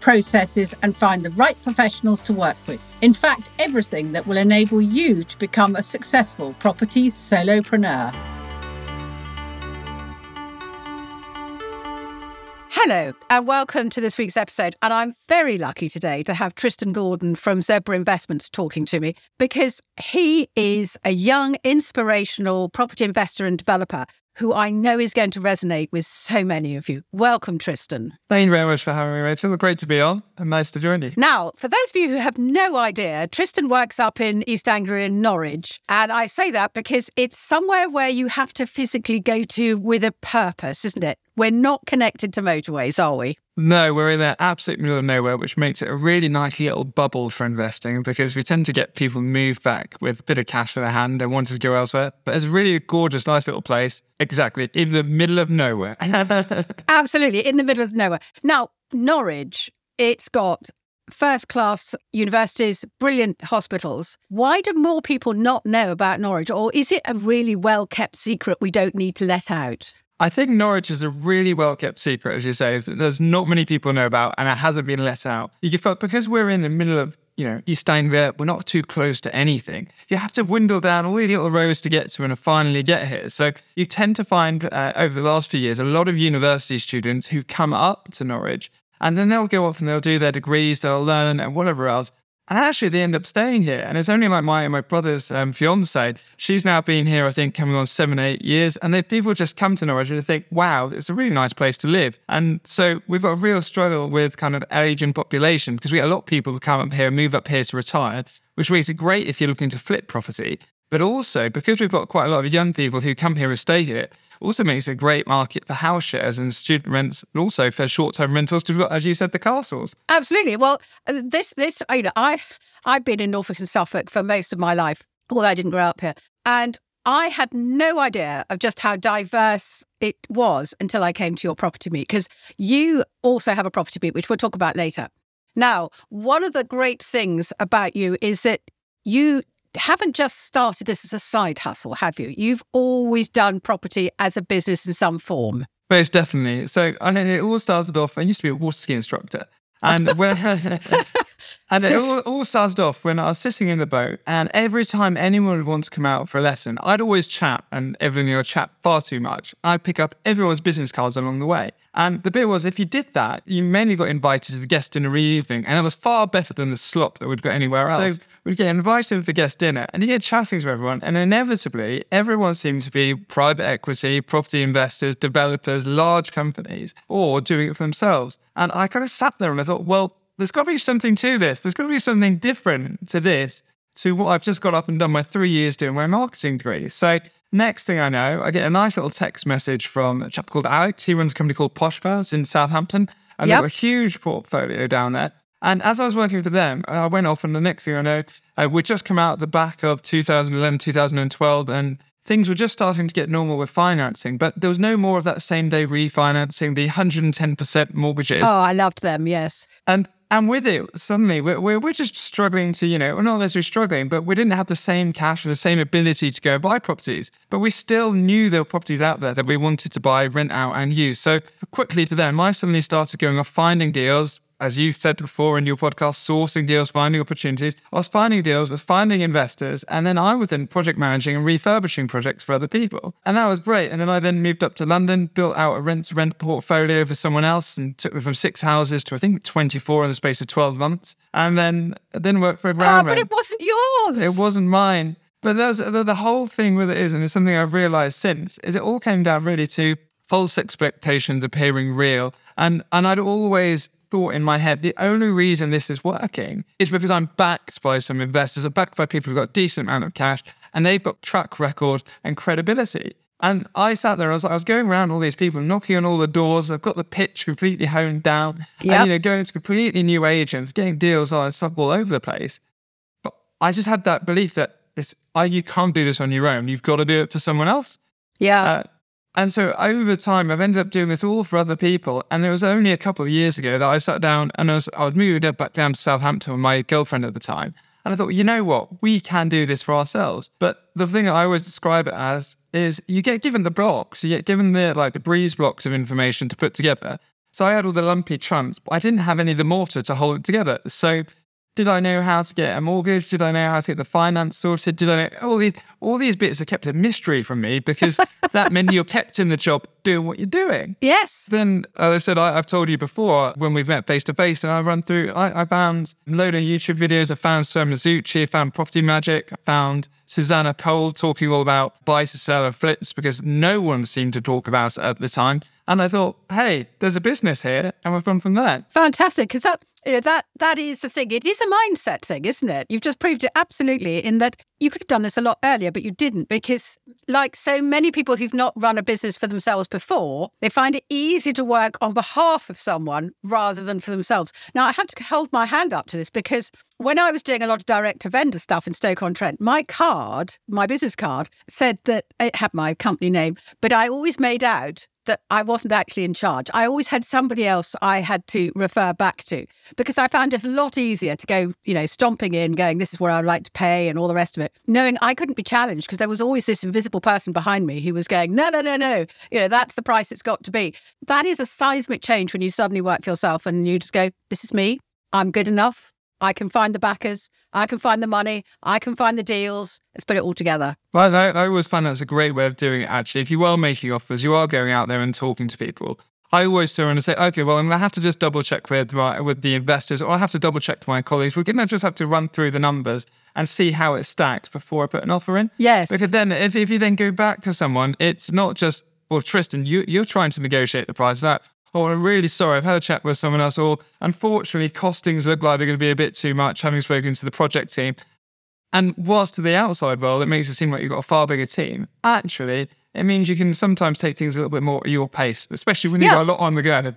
processes, and find the right professionals to work with. In fact, everything that will enable you to become a successful property solopreneur. Hello, and welcome to this week's episode. And I'm very lucky today to have Tristan Gordon from Zebra Investments talking to me because he is a young, inspirational property investor and developer who I know is going to resonate with so many of you. Welcome, Tristan. Thank you very much for having me, Rachel. Great to be on and nice to join you. Now, for those of you who have no idea, Tristan works up in East Anglia in Norwich. And I say that because it's somewhere where you have to physically go to with a purpose, isn't it? We're not connected to motorways, are we? No, we're in the absolute middle of nowhere, which makes it a really nice little bubble for investing because we tend to get people move back with a bit of cash in their hand and wanting to go elsewhere. But it's really a gorgeous, nice little place. Exactly. In the middle of nowhere. Absolutely. In the middle of nowhere. Now, Norwich, it's got first class universities, brilliant hospitals. Why do more people not know about Norwich? Or is it a really well kept secret we don't need to let out? I think Norwich is a really well kept secret, as you say. There's not many people know about, and it hasn't been let out. You felt because we're in the middle of, you know, East Anglia, we're not too close to anything. You have to windle down all the little roads to get to and finally get here. So you tend to find uh, over the last few years a lot of university students who come up to Norwich, and then they'll go off and they'll do their degrees, they'll learn, and whatever else. And actually, they end up staying here. And it's only like my my brother's um, fiance. She's now been here, I think, coming on seven, eight years. And then people just come to Norwich and think, wow, it's a really nice place to live. And so we've got a real struggle with kind of aging population because we get a lot of people who come up here, move up here to retire, which makes it great if you're looking to flip property. But also because we've got quite a lot of young people who come here and stay here, also makes a great market for house shares and student rents, and also for short-term rentals. To, as you said, the castles. Absolutely. Well, uh, this this you know, I I've been in Norfolk and Suffolk for most of my life, although I didn't grow up here, and I had no idea of just how diverse it was until I came to your property meet because you also have a property meet, which we'll talk about later. Now, one of the great things about you is that you haven't just started this as a side hustle, have you? You've always done property as a business in some form. Most definitely. So, I mean, it all started off. I used to be a water ski instructor, and when and it all, all, started off when I was sitting in the boat, and every time anyone would want to come out for a lesson, I'd always chat, and everyone would chat far too much. I'd pick up everyone's business cards along the way, and the bit was if you did that, you mainly got invited to the guest dinner evening, and it was far better than the slop that would go anywhere else. So we'd get invited to the guest dinner, and you get chatting to everyone, and inevitably, everyone seemed to be private equity, property investors, developers, large companies, or doing it for themselves. And I kind of sat there and I thought, well, there's got to be something to this. There's got to be something different to this, to what I've just got up and done my three years doing my marketing degree. So next thing I know, I get a nice little text message from a chap called Alex. He runs a company called Posh Poshbaz in Southampton. And yep. they've got a huge portfolio down there. And as I was working for them, I went off, and the next thing I know, uh, we'd just come out the back of 2011, 2012, and things were just starting to get normal with financing, but there was no more of that same day refinancing, the 110% mortgages. Oh, I loved them, yes. And and with it, suddenly we're, we're, we're just struggling to, you know, not necessarily struggling, but we didn't have the same cash or the same ability to go buy properties. But we still knew there were properties out there that we wanted to buy, rent out, and use. So quickly to them, I suddenly started going off finding deals, as you've said before in your podcast, sourcing deals, finding opportunities. I was finding deals, was finding investors, and then I was then project managing and refurbishing projects for other people. And that was great. And then I then moved up to London, built out a rent to rent portfolio for someone else and took me from six houses to I think 24 in the space of 12 months. And then then worked for a ground oh, ah, but it wasn't yours. It wasn't mine. But there's the, the whole thing with it is, and it's something I've realized since, is it all came down really to false expectations appearing real. And and I'd always thought in my head the only reason this is working is because I'm backed by some investors, I'm backed by people who've got a decent amount of cash and they've got track record and credibility. And I sat there, I was like, I was going around all these people, knocking on all the doors. I've got the pitch completely honed down. Yep. And, you know, going to completely new agents, getting deals on and stuff all over the place. But I just had that belief that it's, I, you can't do this on your own. You've got to do it for someone else. Yeah. Uh, and so over time, I've ended up doing this all for other people. And it was only a couple of years ago that I sat down and I was, I was moving back down to Southampton with my girlfriend at the time. And I thought, you know what? We can do this for ourselves. But the thing that I always describe it as is you get given the blocks, you get given the like the breeze blocks of information to put together. So I had all the lumpy chunks, but I didn't have any of the mortar to hold it together. So did I know how to get a mortgage? Did I know how to get the finance sorted? Did I know all these all these bits are kept a mystery from me because that meant you're kept in the job doing what you're doing. yes. Then, as I said, I, I've told you before when we've met face to face, and I run through. I, I found a load of YouTube videos. I found Simon Zutshi, I found Property Magic, I found Susanna Cole talking all about buy to sell and flips because no one seemed to talk about it at the time. And I thought, hey, there's a business here, and we've gone from there. Fantastic, because that you know that that is the thing. It is a mindset thing, isn't it? You've just proved it absolutely in that you could have done this a lot earlier, but you didn't because, like so many people who've not run a business for themselves before, they find it easy to work on behalf of someone rather than for themselves. Now, I have to hold my hand up to this because when I was doing a lot of direct to vendor stuff in Stoke on Trent, my card, my business card, said that it had my company name, but I always made out that I wasn't actually in charge. I always had somebody else I had to refer back to because I found it a lot easier to go, you know, stomping in, going, this is where I'd like to pay and all the rest of it, knowing I couldn't be challenged because there was always this invisible person behind me who was going, no, no, no, no, you know, that's the price it's got to be. That is a seismic change when you suddenly work for yourself and you just go, this is me. I'm good enough. I can find the backers. I can find the money. I can find the deals. Let's put it all together. Well, I, I always find that's a great way of doing it, actually. If you are making offers, you are going out there and talking to people. I always turn and say, okay, well, I'm going to have to just double check with my, with the investors, or I have to double check with my colleagues. We're going to just have to run through the numbers and see how it stacks before I put an offer in. Yes. Because then, if, if you then go back to someone, it's not just, well, Tristan, you, you're trying to negotiate the price. That, oh, I'm really sorry, I've had a chat with someone else, or unfortunately, costings look like they're going to be a bit too much, having spoken to the project team. And whilst to the outside world, it makes it seem like you've got a far bigger team. Actually, it means you can sometimes take things a little bit more at your pace, especially when you've Yeah. got a lot on the go.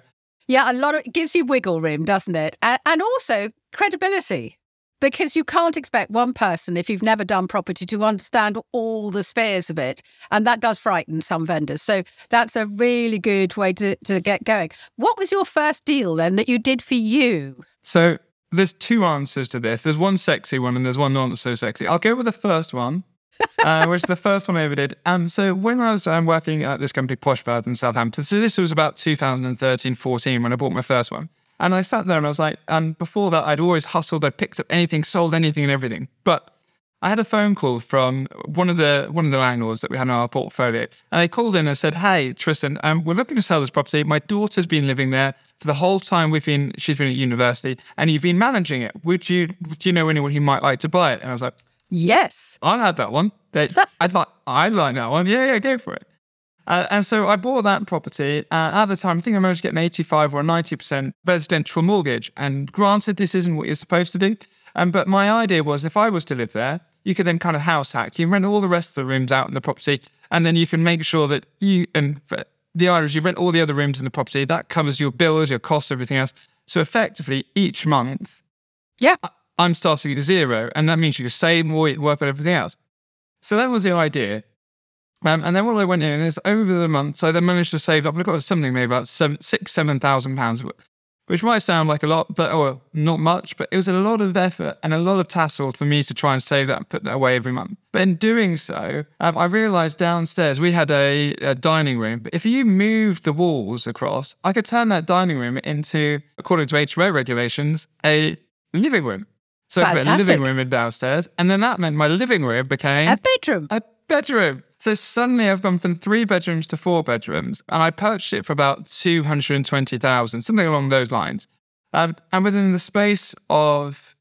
Yeah, a lot of it gives you wiggle room, doesn't it? And, and also credibility. Because you can't expect one person, if you've never done property, to understand all the spheres of it. And that does frighten some vendors. So that's a really good way to, to get going. What was your first deal then that you did for you? So there's two answers to this. There's one sexy one and there's one not so sexy. I'll go with the first one, uh, which is the first one I ever did. Um, so when I was um, working at this company, Posh Birds in Southampton, so this was about 2013, 14 when I bought my first one. And I sat there and I was like, and before that, I'd always hustled. I'd picked up anything, sold anything and everything. But I had a phone call from one of the one of the landlords that we had in our portfolio, and they called in and said, "Hey, Tristan, um, we're looking to sell this property. My daughter's been living there for the whole time we've been. She's been at university, and you've been managing it. Would you do you know anyone who might like to buy it?" And I was like, Yes. "I'll have that one. They, I'd like I like that one. Yeah, yeah, go for it." Uh, and so I bought that property. Uh, at the time, I think I managed to get an 85 or a 90% residential mortgage. And granted, this isn't what you're supposed to do. Um, but my idea was if I was to live there, you could then kind of house hack. You rent all the rest of the rooms out in the property, and then you can make sure that you and f- the Irish, you rent all the other rooms in the property. That covers your bills, your costs, everything else. So effectively, each month, Yeah. I'm starting at zero, and that means you can save more, work on everything else. So that was the idea. Um, and then what I went in is over the months, I then managed to save up. I got something maybe about seven, six, seven thousand pounds, which might sound like a lot, but or not much. But it was a lot of effort and a lot of tassel for me to try and save that and put that away every month. But in doing so, um, I realised downstairs we had a, a dining room. But if you moved the walls across, I could turn that dining room into, according to HMO regulations, a living room. So I put a living room in downstairs, and then that meant my living room became A bedroom. a bedroom. So suddenly I've gone from three bedrooms to four bedrooms, and I purchased it for about two hundred and twenty thousand, something along those lines. Um, and within the space of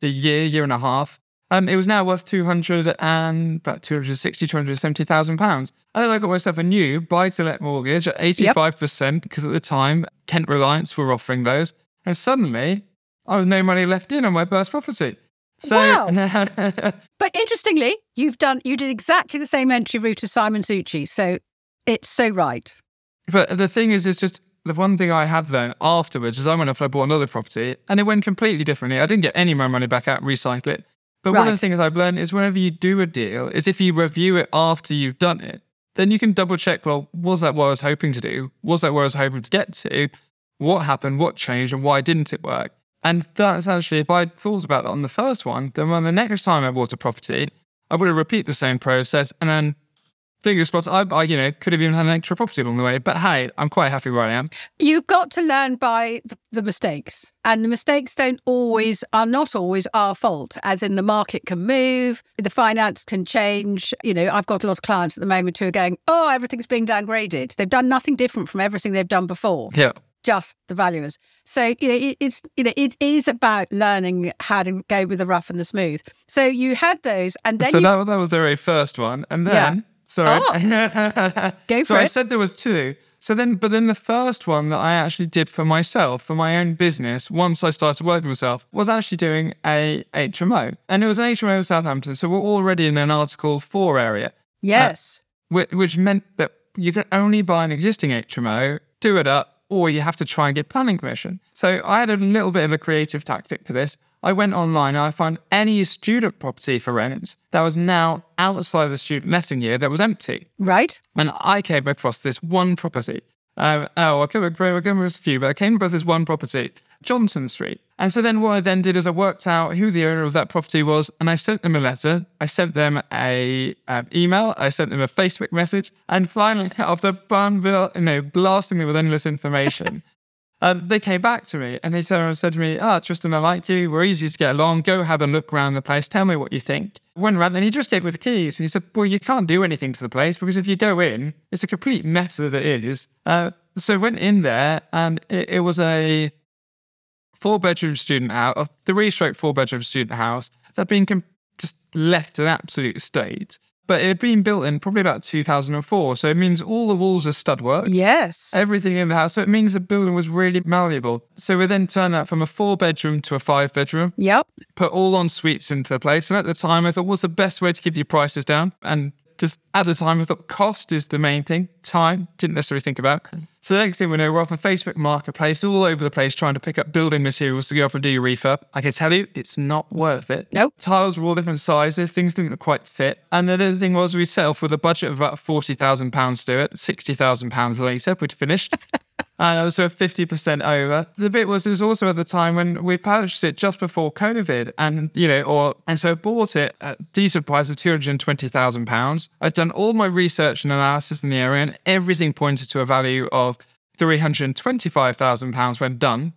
a year, year and a half, um, it was now worth two hundred and about 260, 270,000 pounds. And then I got myself a new buy-to-let mortgage at eighty-five percent because at the time Kent Reliance were offering those, and suddenly I was no money left in on my first property. So, But interestingly, you've done you did exactly the same entry route as Simon Zutshi, so it's so right. but the thing is, it's just the one thing I had then afterwards is I went off and I bought another property and it went completely differently. I didn't get any of my money back out, recycle it. But one of the things I've learned is whenever you do a deal, is if you review it after you've done it, then you can double check, well, was that what I was hoping to do? Was that where I was hoping to get to? What happened? What changed? And why didn't it work? And that's actually, if I'd thought about that on the first one, then when the next time I bought a property, I would have repeat the same process and then fingers crossed, I, I, you know, could have even had an extra property along the way. But hey, I'm quite happy where I am. You've got to learn by the, the mistakes, and the mistakes don't always are not always our fault. As in, the market can move, the finance can change. You know, I've got a lot of clients at the moment who are going, "Oh, everything's being downgraded." They've done nothing different from everything they've done before. Yeah. Just the valuers. So you know, it, it's you know, it is about learning how to go with the rough and the smooth. So you had those, and then so you that, that was the very first one. And then, Yeah. sorry. Oh. Go for so for I said there was two. So then, but then the first one that I actually did for myself, for my own business, once I started working myself, was actually doing a HMO. And it was an HMO in Southampton. So we're already in an Article 4 area, uh, yes, which, which meant that you can only buy an existing HMO, do it up, or you have to try and get planning permission. So I had a little bit of a creative tactic for this. I went online and I found any student property for rent that was now outside of the student letting year that was empty. right. And I came across this one property. Uh, oh, I came across I came across a few, but I came across this one property, Johnson Street. And so then what I then did is I worked out who the owner of that property was, and I sent them a letter. I sent them a um, email. I sent them a Facebook message, and finally, after bun- you know, blasting me with endless information. Um, they came back to me and they said, said to me, Ah, Tristan, I like you. We're easy to get along. Go have a look around the place. Tell me what you think. Went around and he just gave me the keys. And he said, Well, you can't do anything to the place because if you go in, it's a complete mess as it is. Uh, so I went in there and it, it was a four bedroom student house, a three stroke four bedroom student house that had been com- just left in absolute state. But it had been built in probably about 2004. So it means all the walls are stud work Yes. everything in the house. So it means the building was really malleable. So we then turned that from a four bedroom to a five bedroom, Yep. put all en suites into the place. And at the time, I thought, what's the best way to keep your prices down? And just at the time, I thought cost is the main thing. Time, didn't necessarily think about. So the next thing we know, we're off on Facebook Marketplace, all over the place, trying to pick up building materials to go off and do your refurb. I can tell you, it's not worth it. Nope. Tiles were all different sizes, things didn't quite fit. And the other thing was, we set off with a budget of about £40,000 to do it. £60,000 later, we'd finished. And I was sort of 50% over. The bit was, it was also at the time when we purchased it just before COVID. And, you know, or, and so bought it at a decent price of £220,000. I'd done all my research and analysis in the area and everything pointed to a value of £325,000 when done.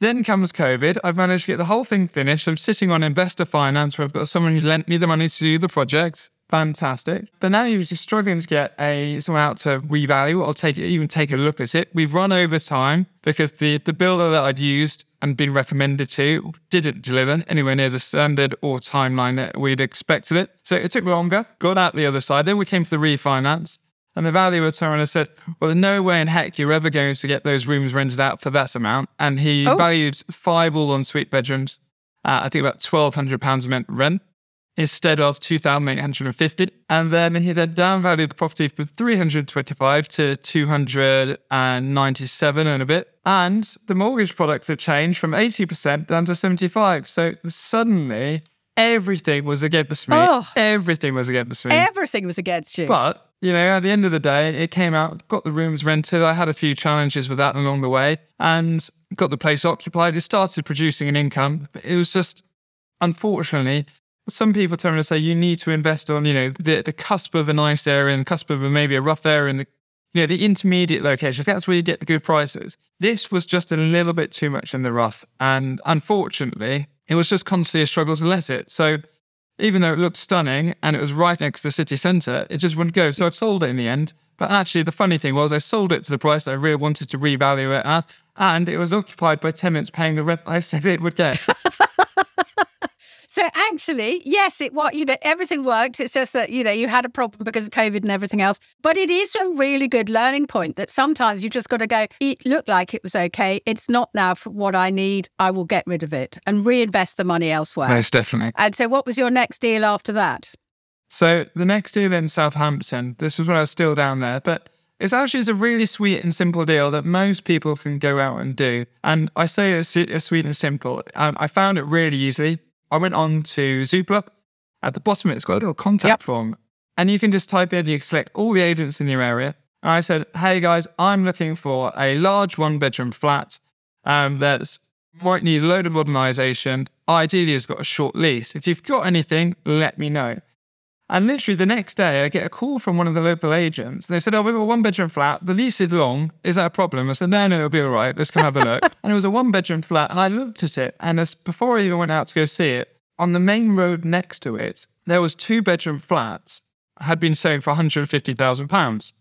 Then comes COVID. I've managed to get the whole thing finished. I'm sitting on investor finance where I've got someone who lent me the money to do the project. Fantastic. But now you're just struggling to get a someone out to revalue or take even take a look at it. We've run over time because the, the builder that I'd used and been recommended to didn't deliver anywhere near the standard or timeline that we'd expected it. So it took longer, got out the other side. Then we came to the refinance. And the valuer turned and said, Well, there's no way in heck you're ever going to get those rooms rented out for that amount. And he Oh. valued five all ensuite bedrooms, uh, I think about £1,200 a month rent instead of 2,850. And then he then downvalued the property from 325 to 297 and a bit. And the mortgage products had changed from 80% down to 75. So suddenly everything was against me. Oh. Everything was against me. Everything was against you. But, you know, at the end of the day, it came out, got the rooms rented. I had a few challenges with that along the way and got the place occupied. It started producing an income. But it was just, unfortunately, some people turn and say you need to invest on, you know, the, the cusp of a nice area and the cusp of a, maybe a rough area and the, you know, the intermediate location. That's where you get the good prices. This was just a little bit too much in the rough. And unfortunately, it was just constantly a struggle to let it. So even though it looked stunning and it was right next to the city centre, it just wouldn't go. So I've sold it in the end. But actually, the funny thing was, I sold it to the price I really wanted to revalue it at, and it was occupied by tenants paying the rent I said it would get. So actually, yes, it what you know everything worked. It's just that you know you had a problem because of COVID and everything else. But it is a really good learning point that sometimes you just got to go. It looked like it was okay. It's not now for what I need. I will get rid of it and reinvest the money elsewhere. Most definitely. And so, what was your next deal after that? So the next deal in Southampton. This was when I was still down there, but it's actually it's a really sweet and simple deal that most people can go out and do. And I say it's, it's sweet and simple. Um, I found it really easily. I went on to Zoopla. At the bottom, it's got a little contact yep. form. And you can just type in, you select all the agents in your area. And I said, hey guys, I'm looking for a large one bedroom flat um, that's might need a load of modernization. Ideally, has got a short lease. If you've got anything, let me know. And literally the next day, I get a call from one of the local agents. They said, Oh, we've got a one bedroom flat. The lease is long. Is that a problem? I said, No, no, it'll be all right. Let's come have a look. and it was a one bedroom flat. And I looked at it. And as, before I even went out to go see it, on the main road next to it, there was two bedroom flats had been sold for £150,000.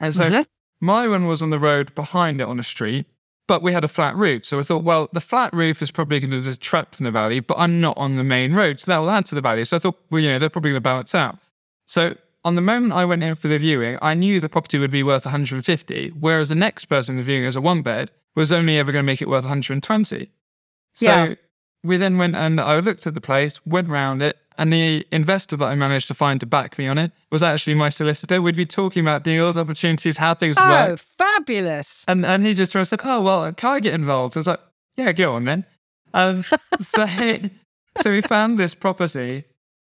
And so mm-hmm. my one was on the road behind it on the street but we had a flat roof. So I thought, well, the flat roof is probably going to detract from the value, but I'm not on the main road. So that'll add to the value. So I thought, well, you know, they're probably going to balance out. So on the moment I went in for the viewing, I knew the property would be worth 150, whereas the next person viewing as a one bed was only ever going to make it worth 120. So yeah. We then went and I looked at the place, went round it, and the investor that I managed to find to back me on it was actually my solicitor. We'd be talking about deals, opportunities, how things oh, work. Oh, fabulous. And and he just said, Oh, well, can I get involved? I was like, Yeah, go on then. Um, so, so we found this property,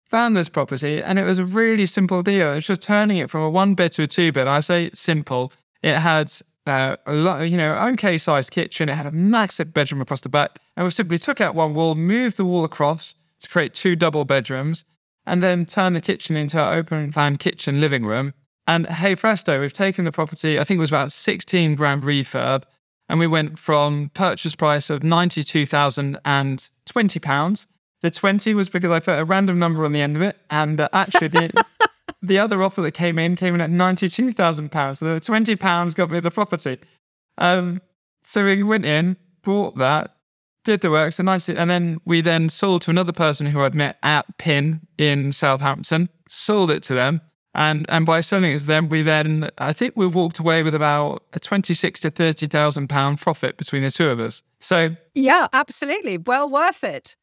found this property, and it was a really simple deal. It was just turning it from a one bed to a two bed. I say simple. It had uh, a you know, okay sized kitchen. It had a massive bedroom across the back. And we simply took out one wall, moved the wall across, to create two double bedrooms and then turned the kitchen into an open plan kitchen living room. And hey presto, we've taken the property, I think it was about 16 grand refurb, and we went from purchase price of £92,020. The 20 was because I put a random number on the end of it. And uh, actually, the, the other offer that came in came in at £92,000. So the £20 got me the property. Um, so we went in, bought that, did the work. So nice. And then we then sold to another person who I'd met at Pin in Southampton, sold it to them. And and by selling it to them, we then I think we walked away with about a twenty six to thirty thousand pound profit between the two of us. So Yeah, absolutely. Well worth it.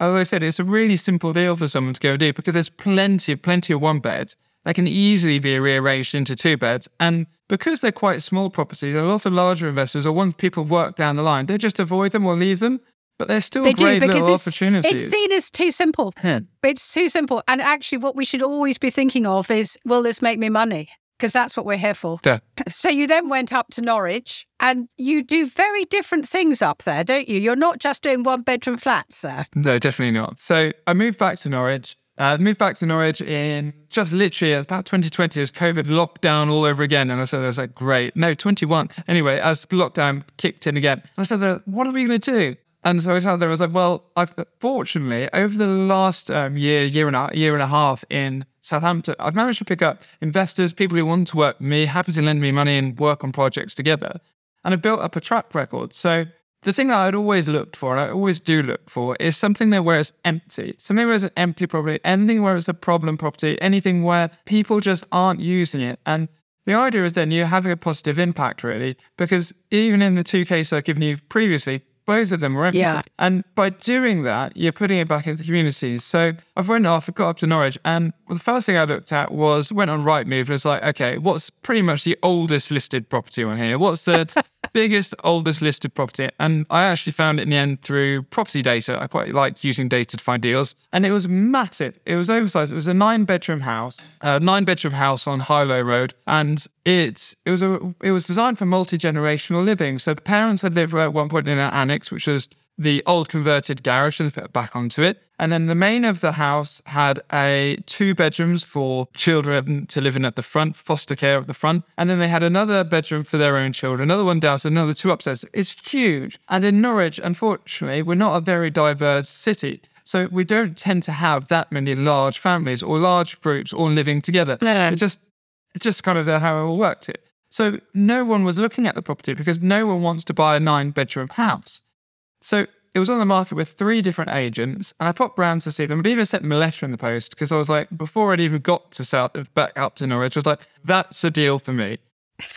And as I said, it's a really simple deal for someone to go do because there's plenty, plenty of one beds they can easily be rearranged into two beds. And because they're quite small properties, a lot of larger investors or once people work down the line, they just avoid them or leave them. But they're still they great do, little it's, opportunities. It's seen as too simple. Yeah. It's too simple. And actually, what we should always be thinking of is, will this make me money? Because that's what we're here for. Yeah. So you then went up to Norwich and you do very different things up there, don't you? You're not just doing one bedroom flats there. No, definitely not. So I moved back to Norwich uh, moved back to Norwich in just literally about 2020 as COVID locked down all over again. And I said, I was like, great. No, 21. Anyway, as lockdown kicked in again, I said, what are we going to do? And so I told there. I was like, well, I've fortunately over the last um, year, year and a year and a half in Southampton, I've managed to pick up investors, people who want to work with me, happy to lend me money and work on projects together. And I built up a track record. So the thing that I'd always looked for, and I always do look for, is something that where it's empty. Something where it's an empty property, anything where it's a problem property, anything where people just aren't using it. And the idea is then you're having a positive impact, really, because even in the two cases I've given you previously, both of them were empty. Yeah. And by doing that, you're putting it back into the communities. So I've went off, I got up to Norwich, and the first thing I looked at was went on Rightmove and was like, okay, what's pretty much the oldest listed property on here? What's the biggest, oldest listed property. And I actually found it in the end through property data. I quite liked using data to find deals. And it was massive. It was oversized. It was a nine bedroom house, a nine bedroom house on High Road. And it, it was a, it was designed for multi generational living. So the parents had lived at one point in an annex, which was the old converted garage and put back onto it. And then the main of the house had a two bedrooms for children to live in at the front, foster care at the front. And then they had another bedroom for their own children, another one downstairs, another two upstairs. It's huge. And in Norwich, unfortunately, we're not a very diverse city. So we don't tend to have that many large families or large groups all living together. It just it's just kind of how it all worked. It. So no one was looking at the property because no one wants to buy a nine bedroom house. So it was on the market with three different agents, and I popped round to see them. I'd even sent them a letter in the post because I was like, before I'd even got to South, back up to Norwich, I was like, that's a deal for me.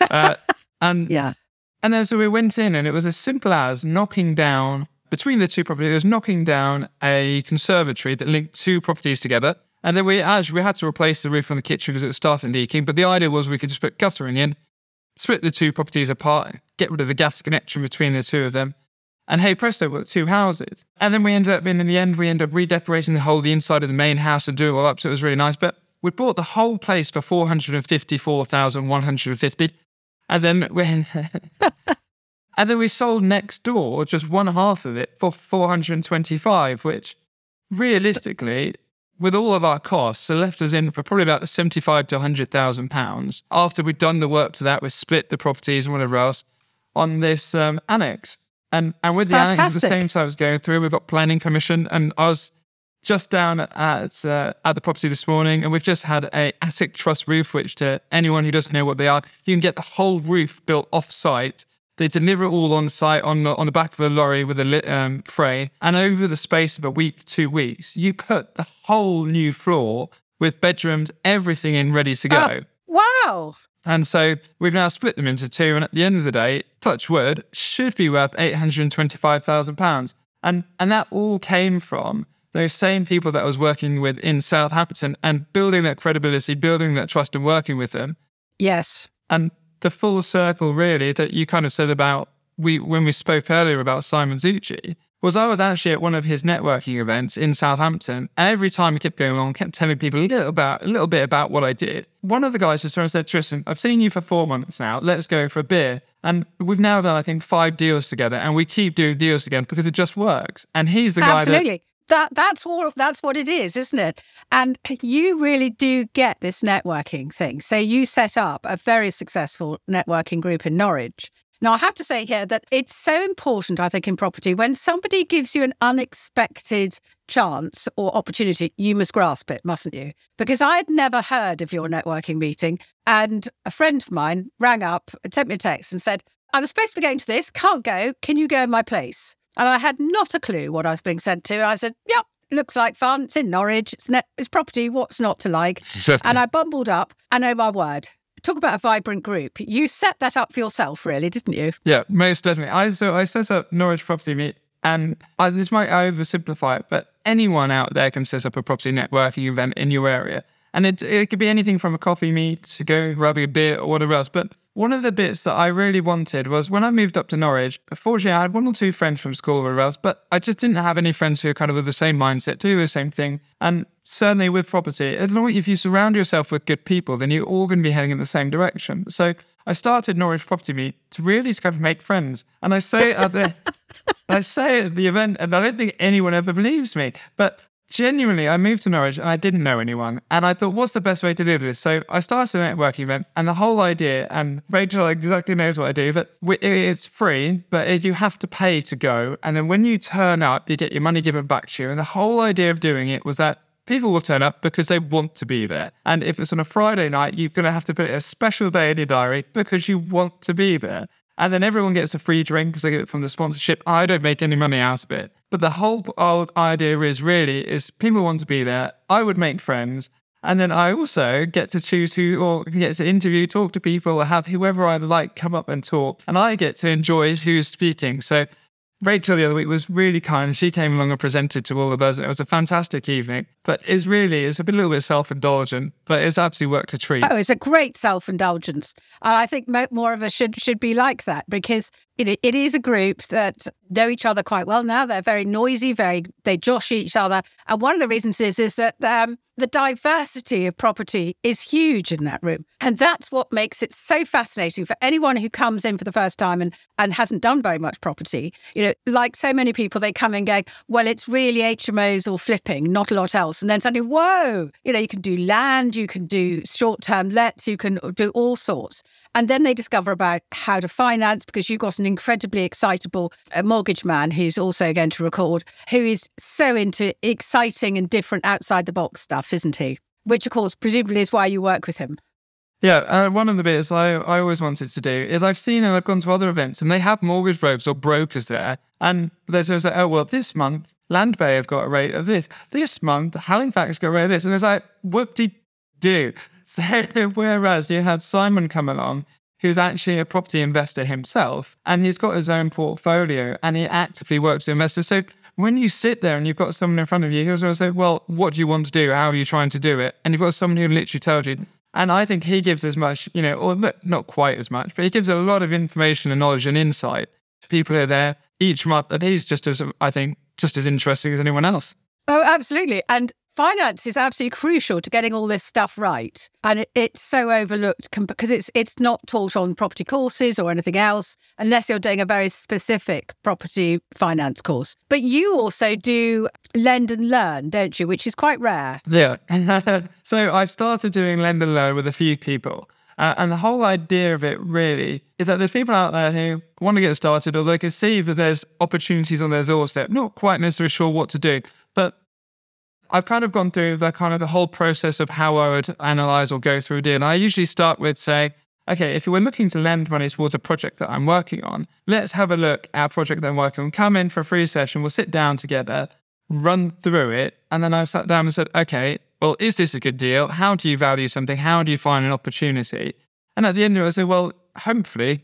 Uh, and yeah, and then so we went in, and it was as simple as knocking down between the two properties. It was knocking down a conservatory that linked two properties together. And then we actually we had to replace the roof on the kitchen because it was starting leaking. But the idea was we could just put guttering in, split the two properties apart, get rid of the gas connection between the two of them. And hey presto, got two houses. And then we ended up in, in the end, we ended up redecorating the whole the inside of the main house and doing all up. So it was really nice. But we bought the whole place for four hundred and fifty-four thousand one hundred and fifty. And then we And then we sold next door just one half of it for 425, which realistically with all of our costs, it left us in for probably about seventy-five to hundred thousand pounds. After we'd done the work to that, we split the properties and whatever else on this um, annex. And and with the Fantastic. the same time I was going through, we've got planning permission, and I was just down at uh, at the property this morning, and we've just had a attic truss roof, which to anyone who doesn't know what they are, you can get the whole roof built off site they deliver it all on site on the, on the back of a lorry with a lit, um, crane. And over the space of a week, two weeks, you put the whole new floor with bedrooms, everything in ready to go. Oh, wow. And so we've now split them into two. And at the end of the day, touch wood, should be worth £825,000. And, and that all came from those same people that I was working with in Southampton and building that credibility, building that trust and working with them. Yes. And the full circle really that you kind of said about we when we spoke earlier about Simon Zutshi was I was actually at one of his networking events in Southampton, and every time he kept going along, kept telling people a little about a little bit about what I did. One of the guys just turned and said, Tristan, I've seen you for four months now. Let's go for a beer. And we've now done, I think, five deals together, and we keep doing deals together because it just works. And he's the Absolutely. guy that that that's what that's what it is, isn't it? And you really do get this networking thing. So you set up a very successful networking group in Norwich. Now I have to say here that it's so important, I think, in property when somebody gives you an unexpected chance or opportunity, you must grasp it, mustn't you? Because I had never heard of your networking meeting, and a friend of mine rang up, sent me a text, and said, "I was supposed to be going to this, can't go. Can you go in my place?" And I had not a clue what I was being sent to. I said, yep, looks like fun. It's in Norwich. It's, ne- it's property. What's not to like? and I bumbled up. And oh my word, talk about a vibrant group. You set that up for yourself, really, didn't you? Yeah, most definitely. I so I set up Norwich Property Meet, and I, this might oversimplify it, but anyone out there can set up a property networking event in your area, and it it could be anything from a coffee meet to go grabbing a beer or whatever else. But one of the bits that I really wanted was when I moved up to Norwich, fortunately I had one or two friends from school or whatever else, but I just didn't have any friends who are kind of with the same mindset, do the same thing. And certainly with property, if you surround yourself with good people, then you're all going to be heading in the same direction. So I started Norwich Property Meet to really kind of make friends. And I say at the I say at the event, and I don't think anyone ever believes me, but genuinely, I moved to Norwich and I didn't know anyone. And I thought, what's the best way to do this? So I started a networking event, and the whole idea, and Rachel exactly knows what I do, but it's free, but you have to pay to go. And then when you turn up, you get your money given back to you. And the whole idea of doing it was that people will turn up because they want to be there. And if it's on a Friday night, you're going to have to put a special day in your diary because you want to be there. And then everyone gets a free drink because they get it from the sponsorship. I don't make any money out of it. But the whole old idea is really is people want to be there. I would make friends. And then I also get to choose who or get to interview, talk to people, have whoever I like come up and talk. And I get to enjoy who's speaking. So Rachel the other week was really kind. She came along and presented to all of us. It was a fantastic evening. But it's really, it's a, little bit self indulgent, but it's absolutely worked a treat. Oh, it's a great self indulgence. And I think more of us should should be like that because you know, it is a group that know each other quite well now. They're very noisy, very they josh each other, and one of the reasons is is that um, the diversity of property is huge in that room, and that's what makes it so fascinating for anyone who comes in for the first time and and hasn't done very much property. You know, like so many people, they come in going, well, it's really HMOs or flipping, not a lot else, and then suddenly, whoa, you know, you can do land, you can do short term lets, you can do all sorts, and then they discover about how to finance because you've got an incredibly excitable uh, mortgage man who's also going to record, who is so into exciting and different outside the box stuff, isn't he? Which, of course, presumably is why you work with him. Yeah, uh, one of the bits I, I always wanted to do is I've seen and I've gone to other events and they have mortgage brokers or brokers there. And they're just like, oh, well, this month, Landbay have got a rate of this. This month, Halifax got a rate of this. And it's like, whoop de do. So, whereas you had Simon come along, who's actually a property investor himself, and he's got his own portfolio and he actively works with investors. So, when you sit there and you've got someone in front of you who's going to say, Well, what do you want to do? How are you trying to do it? And you've got someone who literally tells you, and I think he gives as much, you know, or not quite as much, but he gives a lot of information and knowledge and insight to people who are there each month. And he's just as, I think, just as interesting as anyone else. Oh, absolutely. And finance is absolutely crucial to getting all this stuff right and it, it's so overlooked because it's it's not taught on property courses or anything else unless you're doing a very specific property finance course. But you also do lend and learn don't you? Which is quite rare. Yeah. So i've started doing lend and learn with a few people uh, and the whole idea of it really is that there's people out there who want to get started or they can see that there's opportunities on their doorstep, not quite necessarily sure what to do, but I've kind of gone through the kind of the whole process of how I would analyze or go through a deal. And I usually start with say, okay, if we're looking to lend money towards a project that I'm working on, let's have a look at a project that I'm working on. Come in for a free session. We'll sit down together, run through it. And then I've sat down and said, okay, well, is this a good deal? How do you value something? How do you find an opportunity? And at the end of it, I said, well, hopefully,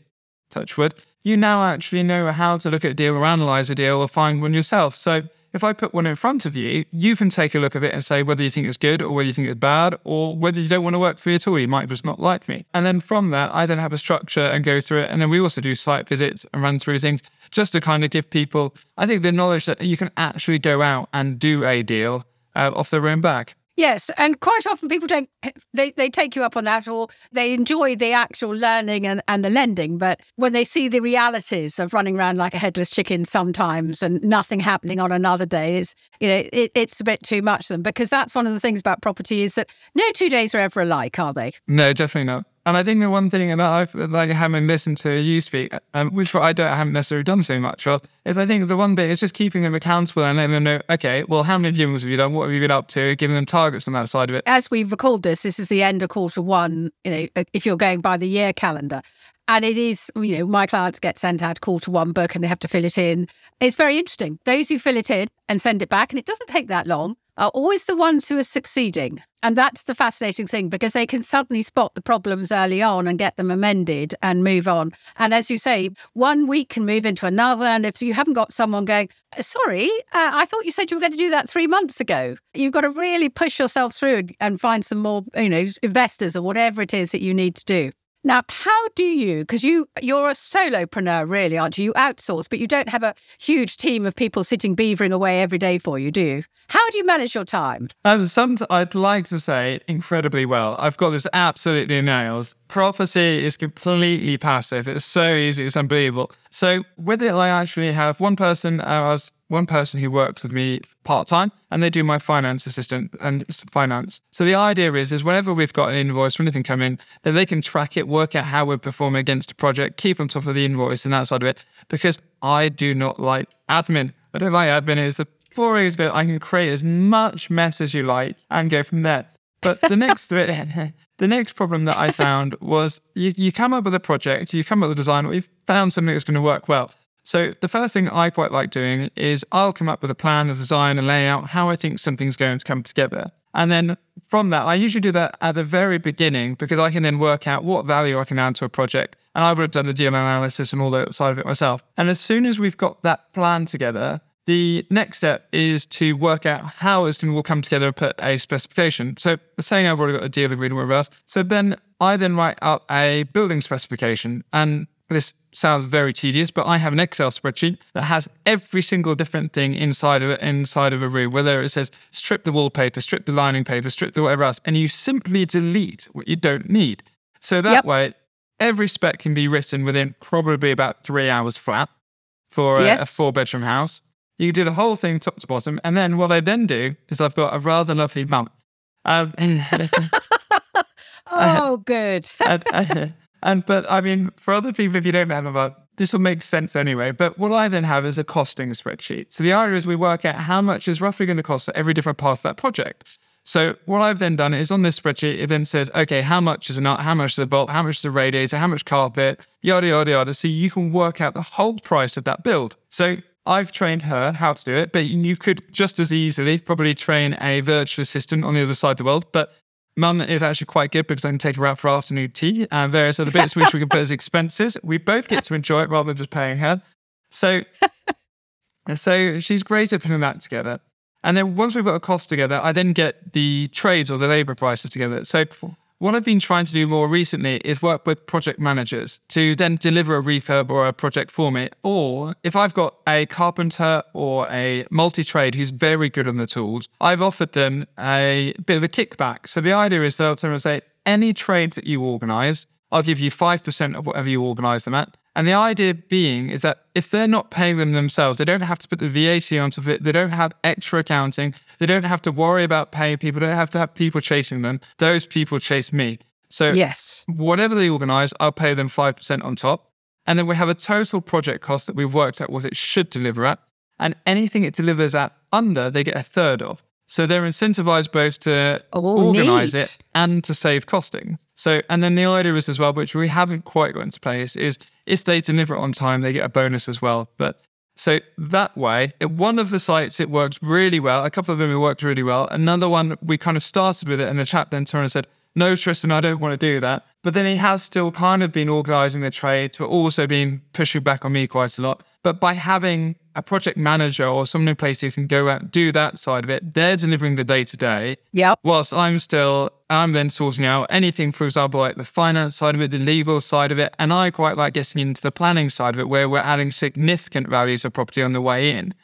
touch wood, you now actually know how to look at a deal or analyze a deal or find one yourself. So if I put one in front of you, you can take a look at it and say whether you think it's good or whether you think it's bad or whether you don't want to work for me at all. You might just not like me. And then from that, I then have a structure and go through it. And then we also do site visits and run through things just to kind of give people, I think, the knowledge that you can actually go out and do a deal uh, off their own back. Yes, and quite often people don't they, they take you up on that or they enjoy the actual learning and, and the lending, but when they see the realities of running around like a headless chicken sometimes and nothing happening on another day is you know it, it's a bit too much for them because that's one of the things about property is that no two days are ever alike, are they? No, definitely not. And I think the one thing, and I've like having listened to you speak, um, which I don't I haven't necessarily done so much of, is I think the one bit is just keeping them accountable and letting them know, okay, well, how many viewings have you done? What have you been up to? Giving them targets on that side of it. As we've recalled this, this is the end of quarter one. You know, if you're going by the year calendar, and it is, you know, my clients get sent out quarter one book and they have to fill it in. It's very interesting. Those who fill it in and send it back, and it doesn't take that long, are always the ones who are succeeding. And that's the fascinating thing because they can suddenly spot the problems early on and get them amended and move on. And as you say, one week can move into another. And if you haven't got someone going, sorry, uh, I thought you said you were going to do that three months ago, you've got to really push yourself through and find some more, you know, investors or whatever it is that you need to do. Now, how do you, because you, you're a solopreneur, really, aren't you? You outsource, but you don't have a huge team of people sitting beavering away every day for you, do you? How do you manage your time? Um, some, I'd like to say incredibly well. I've got this absolutely nailed. Prophecy is completely passive. It's so easy. It's unbelievable. So with it, I actually have one person, I was one person who works with me part time, and they do my finance assistant and finance. So the idea is, is whenever we've got an invoice or anything come in, then they can track it, work out how we're performing against a project, keep on top of the invoice and that side of it. Because I do not like admin. I don't like admin. It's the boringest bit. I can create as much mess as you like and go from there. But the next bit, the next problem that I found was you, you come up with a project, you come up with a design, or you've found something that's going to work well. So the first thing I quite like doing is I'll come up with a plan, a design, and a layout, how I think something's going to come together. And then from that, I usually do that at the very beginning because I can then work out what value I can add to a project. And I would have done the deal analysis and all that side of it myself. And as soon as we've got that plan together, the next step is to work out how it's going to all come together and put a specification. So saying I've already got a deal agreement with us. So then I then write up a building specification. And this sounds very tedious, but I have an Excel spreadsheet that has every single different thing inside of it, inside of a room, whether it says strip the wallpaper, strip the lining paper, strip the whatever else, and you simply delete what you don't need. So that yep. way, every spec can be written within probably about three hours flat for a, yes. a four bedroom house. You can do the whole thing top to bottom. And then what I then do is I've got a rather lovely mum. Um, oh, good. And but I mean, for other people, if you don't a this will make sense anyway. But what I then have is a costing spreadsheet. So the idea is we work out how much is roughly going to cost for every different part of that project. So what I've then done is on this spreadsheet, it then says, okay, how much is a nut, how much is a bolt, how much is a radiator, how much carpet, yada, yada, yada. So you can work out the whole price of that build. So I've trained her how to do it, but you could just as easily probably train a virtual assistant on the other side of the world. But Mum is actually quite good because I can take her out for afternoon tea and various other bits which we can put as expenses. We both get to enjoy it rather than just paying her. So, so she's great at putting that together. And then once we've got a cost together, I then get the trades or the labor prices together. So what I've been trying to do more recently is work with project managers to then deliver a refurb or a project for me. Or if I've got a carpenter or a multi trade who's very good on the tools, I've offered them a bit of a kickback. So the idea is they'll turn and say, any trades that you organize, I'll give you 5% of whatever you organize them at. And the idea being is that if they're not paying them themselves, they don't have to put the VAT on onto it. They don't have extra accounting. They don't have to worry about paying people. They don't have to have people chasing them. Those people chase me. So yes, whatever they organize, I'll pay them 5% on top. And then we have a total project cost that we've worked out what it should deliver at. And anything it delivers at under, they get a third of. So they're incentivized both to oh, organize neat. it and to save costing. So, and then the idea is as well, which we haven't quite got into place, is if they deliver it on time, they get a bonus as well. But so that way, at one of the sites, it works really well. A couple of them, it worked really well. Another one, we kind of started with it, and the chap then turned and said, no, Tristan, I don't want to do that. But then he has still kind of been organizing the trades, but also been pushing back on me quite a lot. But by having a project manager or someone in place who can go out and do that side of it, they're delivering the day to day. Yep. Whilst I'm still, I'm then sorting out anything, for example, like the finance side of it, the legal side of it. And I quite like getting into the planning side of it, where we're adding significant values of property on the way in.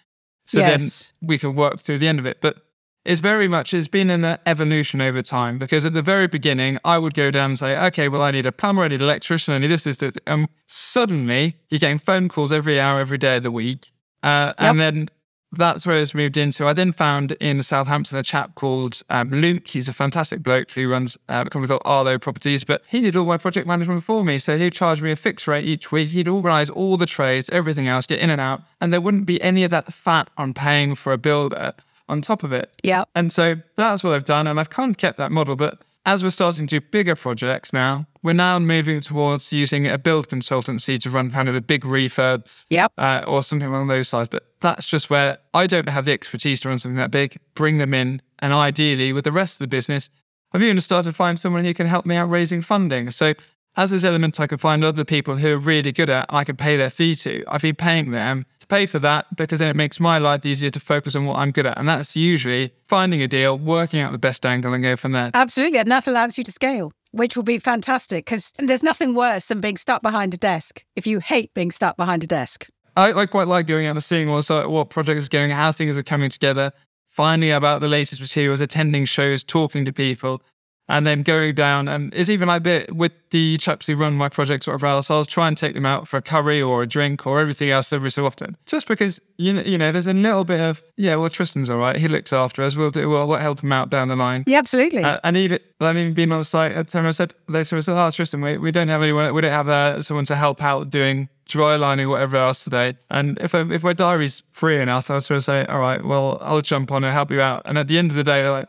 So yes. then we can work through the end of it. But it's very much it's been an evolution over time because at the very beginning I would go down and say, okay, well I need a plumber, I need an electrician, I need this, this, this. And suddenly you're getting phone calls every hour, every day of the week, uh, Yep. and then that's where it's moved into. I then found in Southampton a chap called um, Luke. He's a fantastic bloke who runs uh, a company called Arlo Properties, but he did all my project management for me. So he'd charge me a fixed rate each week. He'd organise all the trades, everything else, get in and out, and there wouldn't be any of that fat on paying for a builder on top of it. Yeah. And so that's what I've done. And I've kind of kept that model. But as we're starting to do bigger projects now, we're now moving towards using a build consultancy to run kind of a big refurb Yep. uh, or something along those lines. But that's just where I don't have the expertise to run something that big, bring them in. And ideally, with the rest of the business, I've even started to find someone who can help me out raising funding. So as there's elements I can find other people who are really good at, I can pay their fee to. I've been paying them pay for that because then it makes my life easier to focus on what I'm good at. And that's usually finding a deal, working out the best angle and go from there. Absolutely. And that allows you to scale, which will be fantastic because there's nothing worse than being stuck behind a desk if you hate being stuck behind a desk. I, I quite like going out and seeing what's, uh, what projects are going, how things are coming together, finding out about the latest materials, attending shows, talking to people, and then going down. And it's even like that with the chaps who run my projects or whatever else. I'll try and take them out for a curry or a drink or everything else every so often, just because you know, you know, there's a little bit of yeah. Well, Tristan's all right. He looks after us. We'll do. We'll, we'll help him out down the line. Yeah, absolutely. Uh, and even I mean, being on the site at time I said they sort of said, "Oh, Tristan, we, we don't have anyone. We don't have uh, someone to help out doing dry lining or whatever else today. And if I, if my diary's free enough, I'll sort of say, all right, well, I'll jump on and help you out. And at the end of the day, they're like,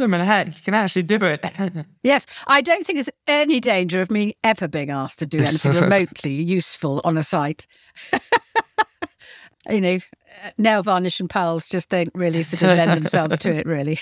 blooming heck, you can actually do it. yes, I don't think there's any danger of me ever being asked to do anything remotely useful on a site. you know, nail varnish and pearls just don't really sort of lend themselves to it, really.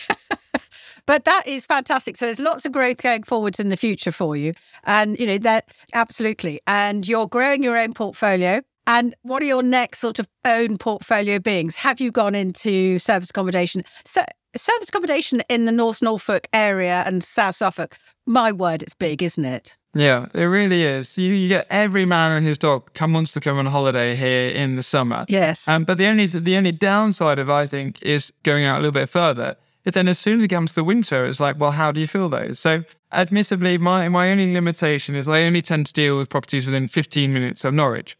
but that is fantastic. So there's lots of growth going forwards in the future for you, and you know that absolutely. And you're growing your own portfolio. And what are your next sort of own portfolio beings? Have you gone into service accommodation? So service accommodation in the North Norfolk area and South Suffolk. My word, it's big, isn't it? Yeah, it really is. You, you get every man and his dog come wants to come on holiday here in the summer. Yes. Um, but the only the only downside of I think is going out a little bit further. Is then as soon as it comes to the winter, it's like, well, how do you feel those? So, admittedly, my my only limitation is I only tend to deal with properties within 15 minutes of Norwich.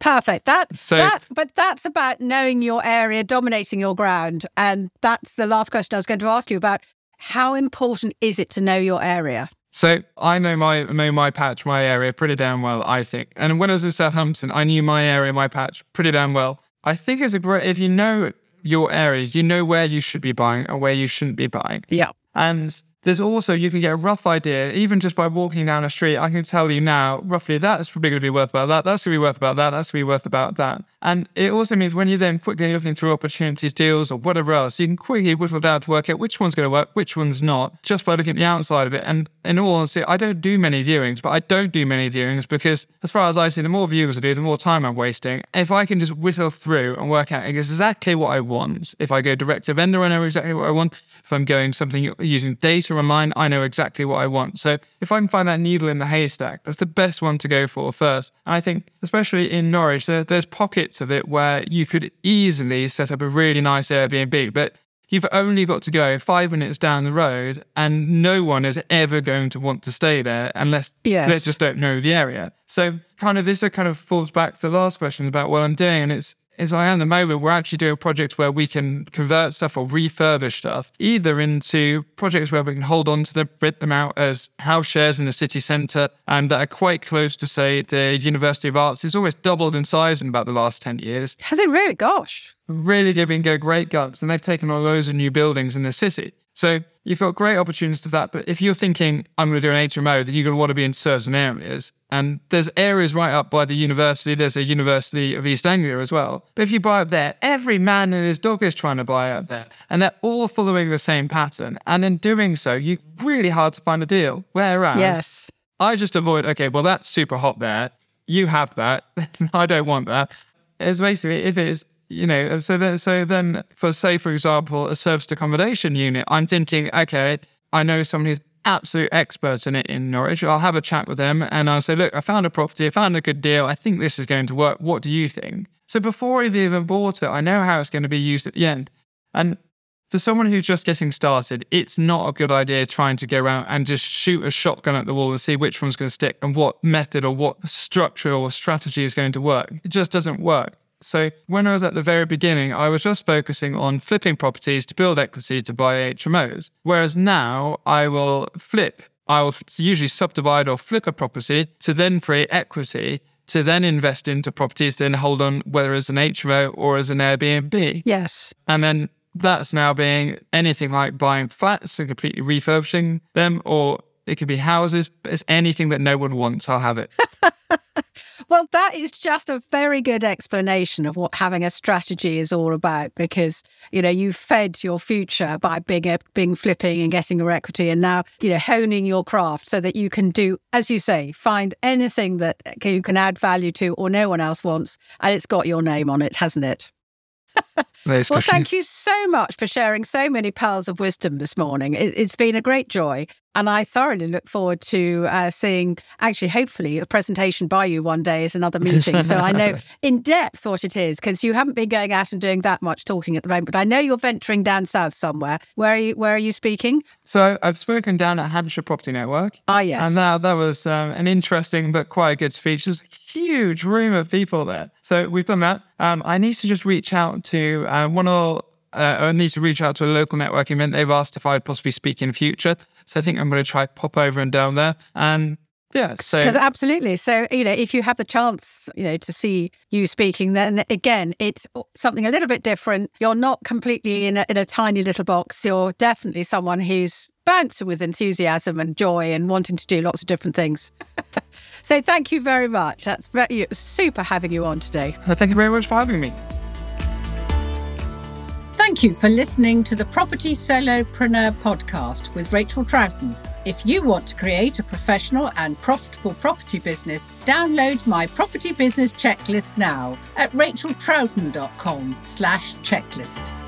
Perfect. That, So- that, but that's about knowing your area, dominating your ground, and that's the last question I was going to ask you about. How important is it to know your area? So I know my know my patch, my area pretty damn well, I think. And when I was in Southampton, I knew my area, my patch pretty damn well. I think it's a great if you know your areas, you know where you should be buying and where you shouldn't be buying. Yeah. And there's also, you can get a rough idea, even just by walking down a street. I can tell you now, roughly, that's probably going to be worth about that. That's going to be worth about that. That's going to be worth about that. And it also means when you're then quickly looking through opportunities, deals, or whatever else, you can quickly whittle down to work out which one's going to work, which one's not, just by looking at the outside of it. And in all honesty, I don't do many viewings, but I don't do many viewings because, as far as I see, the more viewings I do, the more time I'm wasting. If I can just whittle through and work out exactly what I want, if I go direct to vendor, I know exactly what I want. If I'm going something using data on mine, I know exactly what I want. So if I can find that needle in the haystack, that's the best one to go for first. And I think, especially in Norwich, there, there's pockets of it where you could easily set up a really nice Airbnb, but you've only got to go five minutes down the road and no one is ever going to want to stay there unless yes. they just don't know the area. So kind of this kind of falls back to the last question about what I'm doing and it's is I am the moment we're actually doing projects where we can convert stuff or refurbish stuff either into projects where we can hold on to them, rent them out as house shares in the city centre, and that are quite close to say the University of Arts It's almost doubled in size in about the last ten years. Has it really? Gosh, really giving go great guns, and they've taken on loads of new buildings in the city. So you've got great opportunities for that. But if you're thinking, I'm going to do an HMO, then you're going to want to be in certain areas. And there's areas right up by the university. There's a University of East Anglia as well. But if you buy up there, every man and his dog is trying to buy up there. And they're all following the same pattern. And in doing so, you're really hard to find a deal. Whereas yes. I just avoid, okay, well, that's super hot there. You have that. I don't want that. It's basically, if it's you know, so then, so then for say, for example, a serviced accommodation unit, I'm thinking, okay, I know someone who's absolute expert in it in Norwich. I'll have a chat with them and I'll say, look, I found a property, I found a good deal. I think this is going to work. What do you think? So before I've even bought it, I know how it's going to be used at the end. And for someone who's just getting started, it's not a good idea trying to go out and just shoot a shotgun at the wall and see which one's going to stick and what method or what structure or strategy is going to work. It just doesn't work. So when I was at the very beginning, I was just focusing on flipping properties to build equity to buy HMOs. Whereas now I will flip, I will usually subdivide or flip a property to then create equity to then invest into properties, then hold on whether as an HMO or as an Airbnb. Yes. And then that's now being anything like buying flats and completely refurbishing them, or it could be houses. But it's anything that no one wants. I'll have it. well, that is just a very good explanation of what having a strategy is all about because, you know, you fed your future by being, being flipping and getting your equity and now, you know, honing your craft so that you can do, as you say, find anything that you can add value to or no one else wants. And it's got your name on it, hasn't it? well, thank you so much for sharing so many pearls of wisdom this morning. It, has been a great joy. And I thoroughly look forward to uh, seeing, actually, hopefully, a presentation by you one day at another meeting. so I know in depth what it is, because you haven't been going out and doing that much talking at the moment. But I know you're venturing down south somewhere. Where are you, where are you speaking? So I've spoken down at Hampshire Property Network. Ah, yes. And that, that was um, an interesting but quite a good speech. There's a huge room of people there. So we've done that. Um, I need to just reach out to uh, one of uh, I need to reach out to a local networking event. They've asked if I'd possibly speak in future. So I think I'm going to try pop over and down there. And yeah, so absolutely. So you know, if you have the chance, you know, to see you speaking, then again, it's something a little bit different. You're not completely in a, in a tiny little box. You're definitely someone who's bouncing with enthusiasm and joy and wanting to do lots of different things. so thank you very much. That's very, super having you on today. Thank you very much for having me. Thank you for listening to the Property Solopreneur podcast with Rachel Troughton. If you want to create a professional and profitable property business, download my property business checklist now at racheltroughton.com slash checklist.